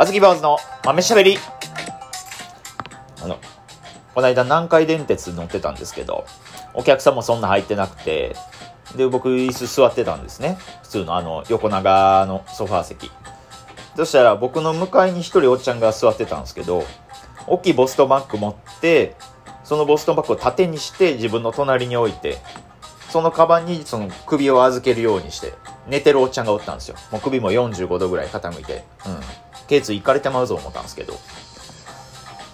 あずき坊主の豆しゃべり。あの、この間南海電鉄乗ってたんですけど、お客さんもそんな入ってなくて、で、僕椅子座ってたんですね。普通のあの、横長のソファー席。そしたら僕の向かいに一人おっちゃんが座ってたんですけど、大きいボストンバッグ持って、そのボストンバッグを縦にして自分の隣に置いて、そのカバンにその首を預けるようにして、寝てるおっちゃんがおったんですよ。もう首も45度ぐらい傾いて。うん。頸椎いかれてまうぞ思ったんですけど。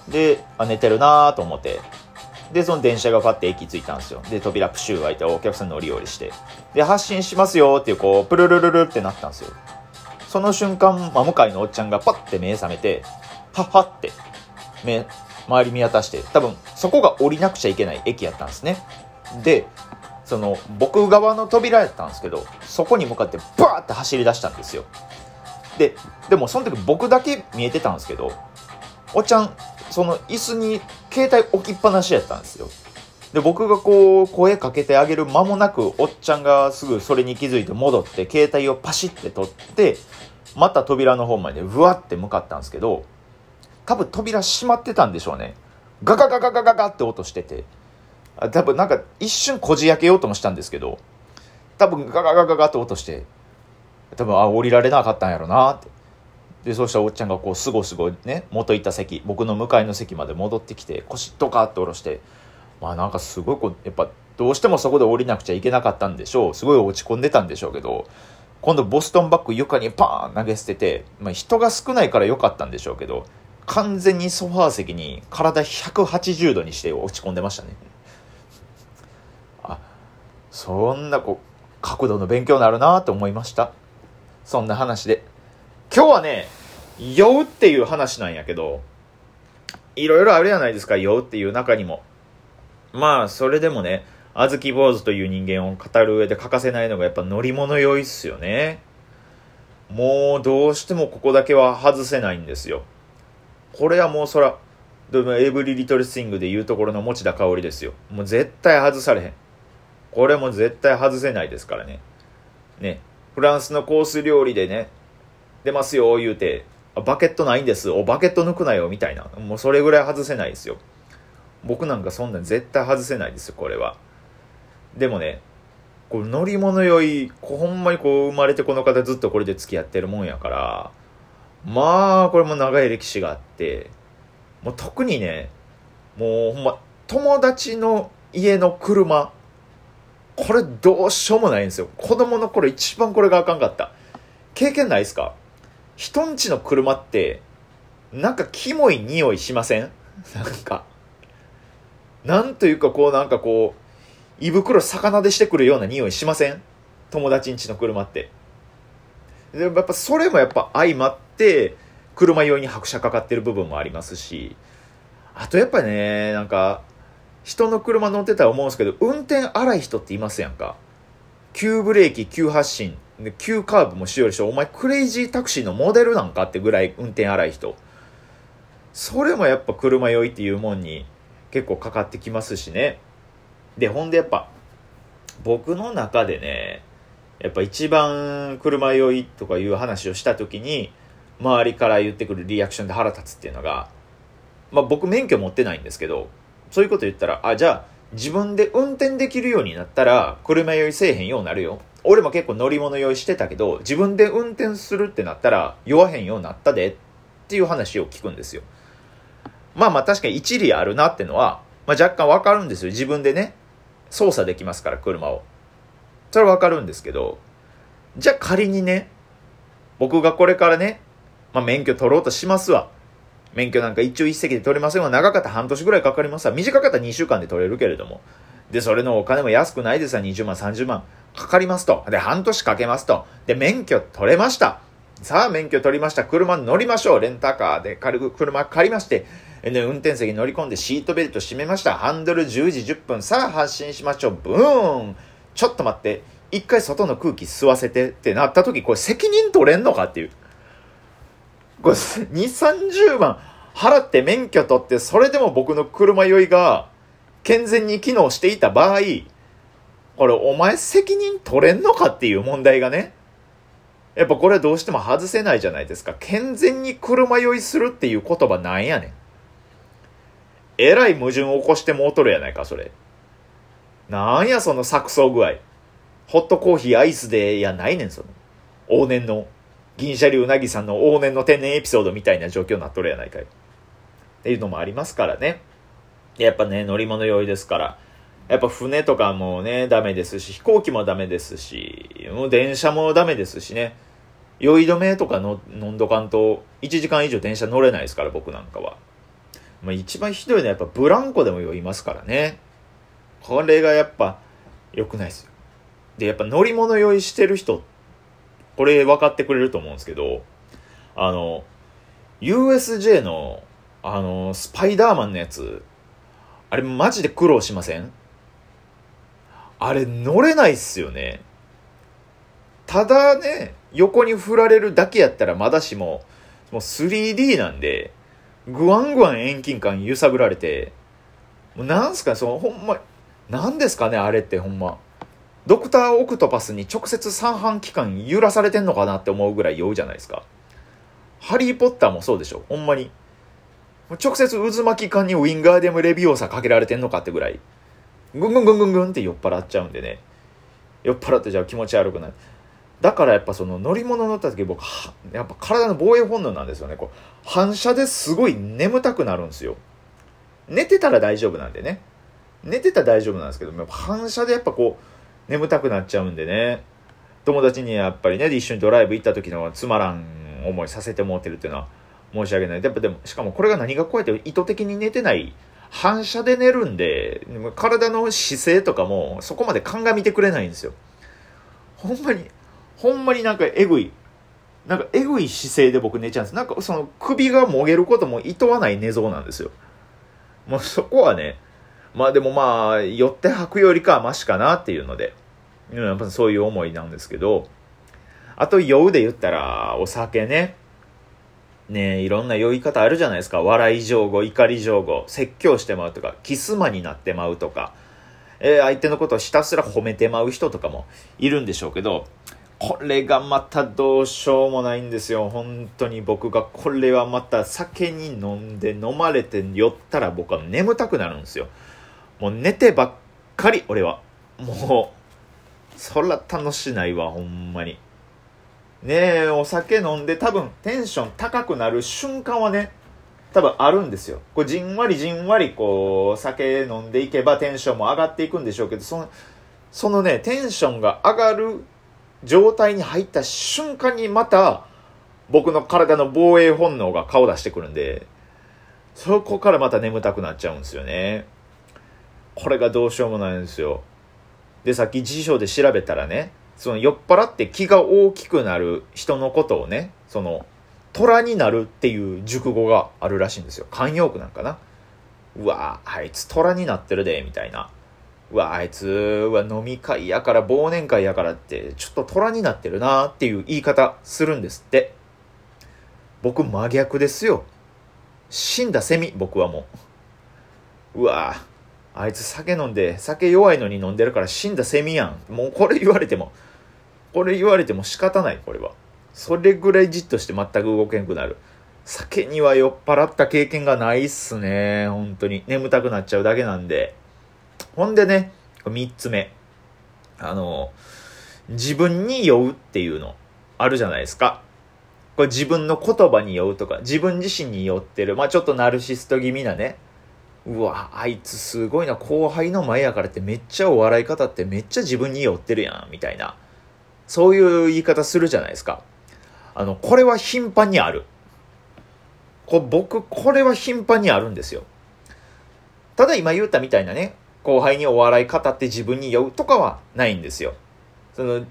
で、あ、寝てるなーと思って。で、その電車がパッて駅着いたんですよ。で、扉プシュー開いてお客さん乗り降りして。で、発進しますよっていう、こう、プルルルルってなったんですよ。その瞬間、真向かいのおっちゃんがパッて目覚めて、はっはって、目、周り見渡して、多分、そこが降りなくちゃいけない駅やったんですね。で、その僕側の扉やったんですけどそこに向かってバーって走り出したんですよででもその時僕だけ見えてたんですけどおっちゃんその椅子に携帯置きっぱなしやったんですよ。で僕がこう声かけてあげる間もなくおっちゃんがすぐそれに気づいて戻って携帯をパシッて取ってまた扉の方までうわって向かったんですけど多分扉閉まってたんでしょうね。ガガガガガガガって音してて。多分なんか一瞬こじ開けようともしたんですけど、多分ガガガガガと落として、多分あ、降りられなかったんやろなって。で、そうしたらおっちゃんがこう、すごすごね、元行った席、僕の向かいの席まで戻ってきて、腰とかって下ろして、まあなんかすごいこう、やっぱどうしてもそこで降りなくちゃいけなかったんでしょう。すごい落ち込んでたんでしょうけど、今度ボストンバッグ床にパーン投げ捨てて、まあ人が少ないから良かったんでしょうけど、完全にソファー席に体180度にして落ち込んでましたねあ。そんなこう角度の勉強になるなと思いましたそんな話で。今日はね酔うっていう話なんやけどいろいろあるやないですか酔うっていう中にも。まあそれでもねあずき坊主という人間を語る上で欠かせないのがやっぱ乗り物酔いっすよね。もうどうしてもここだけは外せないんですよ。これはもうそらエブリリトルスイングで言うところの持田香織ですよ。もう絶対外されへん。これも絶対外せないですからね。ね。フランスのコース料理でね、出ますよ、言うて、バケットないんです。お、バケット抜くなよ、みたいな。もうそれぐらい外せないですよ。僕なんかそんなん絶対外せないですよ、これは。でもね、これ乗り物酔い、ほんまにこう生まれてこの方ずっとこれで付き合ってるもんやから、まあ、これも長い歴史があって、もう特にね、もうほんま、友達の家の車、これどうしようもないんですよ。子供の頃一番これがあかんかった。経験ないですか？人んちの車って、なんかキモい匂いしません？なんか。なんというかこうなんかこう、胃袋魚でしてくるような匂いしません？友達んちの車って。でもやっぱそれもやっぱ相まって、車用に拍車かかってる部分もありますし、あとやっぱね、なんか、人の車乗ってたら思うんですけど、運転荒い人っていますやんか？急ブレーキ、急発進、急カーブもしよるしょ、お前クレイジータクシーのモデルなんかってぐらい運転荒い人。それもやっぱ車酔いっていうもんに結構かかってきますしね。で、ほんでやっぱ、僕の中でね、やっぱ一番車酔いとかいう話をした時に、周りから言ってくるリアクションで腹立つっていうのが、まあ僕免許持ってないんですけど、そういうこと言ったら、あ、じゃあ、自分で運転できるようになったら、車酔いせえへんようになるよ。俺も結構乗り物酔いしてたけど、自分で運転するってなったら、酔わへんようになったで、っていう話を聞くんですよ。まあまあ確かに一理あるなってのは、まあ若干わかるんですよ。自分でね、操作できますから、車を。それはわかるんですけど、じゃあ仮にね、僕がこれからね、まあ免許取ろうとしますわ。免許なんか一応一席で取れませんが、長かった半年ぐらいかかりますわ。短かったら2週間で取れるけれども。で、それのお金も安くないですわ。20万、30万かかりますと。で、半年かけますと。で、免許取れました。さあ、免許取りました。車乗りましょう。レンタカーで軽く車借りまして、で、運転席乗り込んでシートベルト締めました。ハンドル10時10分。さあ、発進しましょう。ブーンちょっと待って。一回外の空気吸わせてってなった時、これ責任取れんのかっていう。これ、2、30万払って免許取って、それでも僕の車酔いが健全に機能していた場合、これお前責任取れんのかっていう問題がね、やっぱこれはどうしても外せないじゃないですか。健全に車酔いするっていう言葉なんやねん。えらい矛盾を起こしてもうとるやないか、それ。なんや、その錯綜具合。ホットコーヒーアイスでやないねん、その。往年の、銀シャリうなぎさんの往年の天然エピソードみたいな状況になっとるやないかい。っていうのもありますからね。やっぱね、乗り物酔いですから。やっぱ船とかもね、ダメですし、飛行機もダメですし、もう電車もダメですしね。酔い止めとかの飲んどかんと、1時間以上電車乗れないですから、僕なんかは。まあ、一番ひどいのはやっぱブランコでも酔いますからね。これがやっぱ良くないですよ。で、やっぱ乗り物酔いしてる人って、これ分かってくれると思うんですけど、あの、USJ の、あの、スパイダーマンのやつ、あれマジで苦労しません？あれ乗れないっすよね。ただね、横に振られるだけやったらまだしも、もう 3D なんで、ぐわんぐわん遠近感揺さぶられて、もうなんすかそのほんま、なんですかねあれってほんま。ドクター・オクトパスに直接三半規管揺らされてんのかなって思うぐらい酔うじゃないですか。ハリー・ポッターもそうでしょほんまに。直接渦巻き管にウィンガーデム・レビオーサかけられてんのかってぐらい。ぐんぐんぐんぐんぐんって酔っ払っちゃうんでね。酔っ払ってじゃあ気持ち悪くなる。だからやっぱその乗り物乗った時僕はやっぱ体の防衛本能なんですよねこう反射ですごい眠たくなるんですよ寝てたら大丈夫なんでね寝てたら大丈夫なんですけど反射でやっぱこう眠たくなっちゃうんでね友達にやっぱりね一緒にドライブ行った時のつまらん思いさせてもうてるっていうのは申し訳ないやっぱでもしかもこれが何が怖いって意図的に寝てない反射で寝るんで体の姿勢とかもそこまで鑑みてくれないんですよほんまにほんまになんかえぐい。なんかえぐい姿勢で僕寝ちゃうんです。なんかその首がもげることも厭わない寝相なんですよ。もうそこはね、まあでもまあ、寄って吐くよりかはマシかなっていうので、やっぱそういう思いなんですけど、あと酔うで言ったら、お酒ね。ねいろんな酔い方あるじゃないですか。笑い上語、怒り上語、説教してまうとか、キスマになってまうとか、えー、相手のことをひたすら褒めてまう人とかもいるんでしょうけど、これがまたどうしようもないんですよ。本当に僕が、これはまた酒に飲んで飲まれて酔ったら僕は眠たくなるんですよ。もう寝てばっかり、俺は。もう、そら楽しないわ、ほんまに。ねえ、お酒飲んで多分テンション高くなる瞬間はね、多分あるんですよ。こうじんわりじんわりこう、酒飲んでいけばテンションも上がっていくんでしょうけど、その、そのね、テンションが上がる状態に入った瞬間にまた僕の体の防衛本能が顔出してくるんで、そこからまた眠たくなっちゃうんですよね。これがどうしようもないんですよ。で、さっき辞書で調べたらね、その酔っ払って気が大きくなる人のことをね、その、虎になるっていう熟語があるらしいんですよ。慣用句なんかな。うわあいつ虎になってるで、みたいな。うわ、あいつは飲み会やから忘年会やからってちょっと虎になってるなっていう言い方するんですって。僕真逆ですよ。死んだセミ、僕はもう。うわあいつ酒飲んで、酒弱いのに飲んでるから死んだセミやん。もうこれ言われても、これ言われても仕方ない、これは。それぐらいじっとして全く動けんくなる。酒には酔っ払った経験がないっすね。本当に。眠たくなっちゃうだけなんで。ほんでね、三つ目。あの、自分に酔うっていうの、あるじゃないですか。これ自分の言葉に酔うとか、自分自身に酔ってる。まあちょっとナルシスト気味なね。うわ、あいつすごいな、後輩の前やからってめっちゃお笑い方ってめっちゃ自分に酔ってるやん、みたいな。そういう言い方するじゃないですか。あの、これは頻繁にある。こ僕、これは頻繁にあるんですよ。ただ今言ったみたいなね、後輩にお笑い語って自分に酔うとかはないんですよ。その、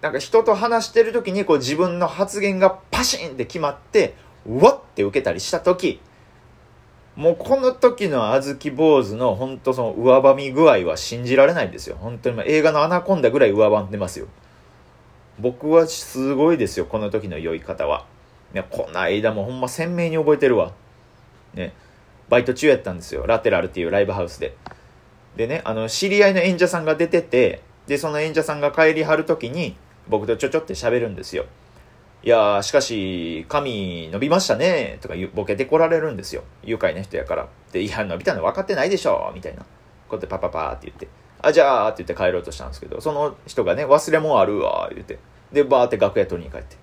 なんか人と話してる時にこう自分の発言がパシンって決まって、うわって受けたりした時、もうこの時の小豆坊主の本当そのうわばみ具合は信じられないんですよ。本当に映画のアナコンダぐらいうわばんでますよ。僕はすごいですよ、この時の酔い方は。ね、この間もほんま鮮明に覚えてるわ。ね、バイト中やったんですよ。ラテラルっていうライブハウスで。でね、あの、知り合いの演者さんが出てて、で、その演者さんが帰りはる時に、僕とちょちょって喋るんですよ。いやー、しかし、髪伸びましたね、とかボケてこられるんですよ。愉快な人やから。で、いや、伸びたの分かってないでしょ、みたいな。こうやってパパパーって言って。あ、じゃあって言って帰ろうとしたんですけど、その人がね、忘れ物あるわ、言って。で、バーって楽屋取りに帰って。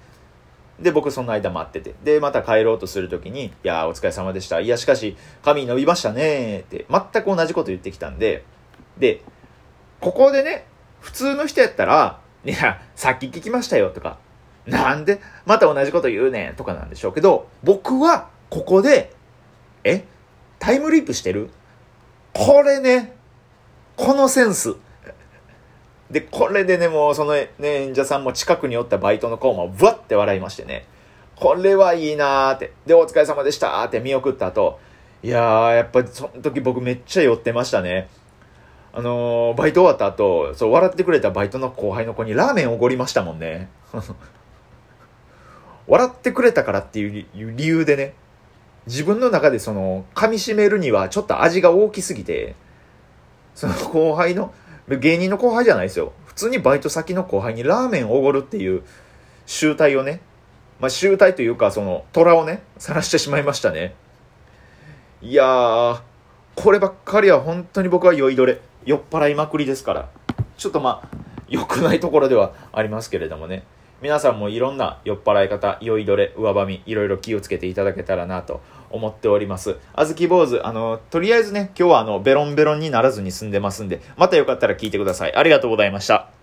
で、僕その間待ってて。で、また帰ろうとするときに、いやー、お疲れ様でした。いや、しかし、髪伸びましたねって、全く同じこと言ってきたんで、で、ここでね、普通の人やったら、いや、さっき聞きましたよとか、なんでまた同じこと言うねんとかなんでしょうけど、僕はここで、えタイムリープしてる？これね、このセンス。で、これでね、もうそのね、演者さんも近くにおったバイトの子も、ぶわって笑いましてね、これはいいなーって。で、お疲れ様でしたーって見送った後、いやー、やっぱりその時僕めっちゃ酔ってましたね。あのー、バイト終わった後、そう、笑ってくれたバイトの後輩の子にラーメンおごりましたもんね。笑ってくれたからっていう理由でね、自分の中でその、噛み締めるにはちょっと味が大きすぎて、その後輩の、芸人の後輩じゃないですよ。普通にバイト先の後輩にラーメンおごるっていう集体をね、まあ集体というかその虎をね、晒してしまいましたね。いやー、こればっかりは本当に僕は酔いどれ。酔っ払いまくりですから。ちょっとまあ、良くないところではありますけれどもね。皆さんもいろんな酔っ払い方、酔いどれ、上ばみ、いろいろ気をつけていただけたらなと思っております。あずき坊主、あの、とりあえずね、今日はあの、ベロンベロンにならずに済んでますんで、またよかったら聞いてください。ありがとうございました。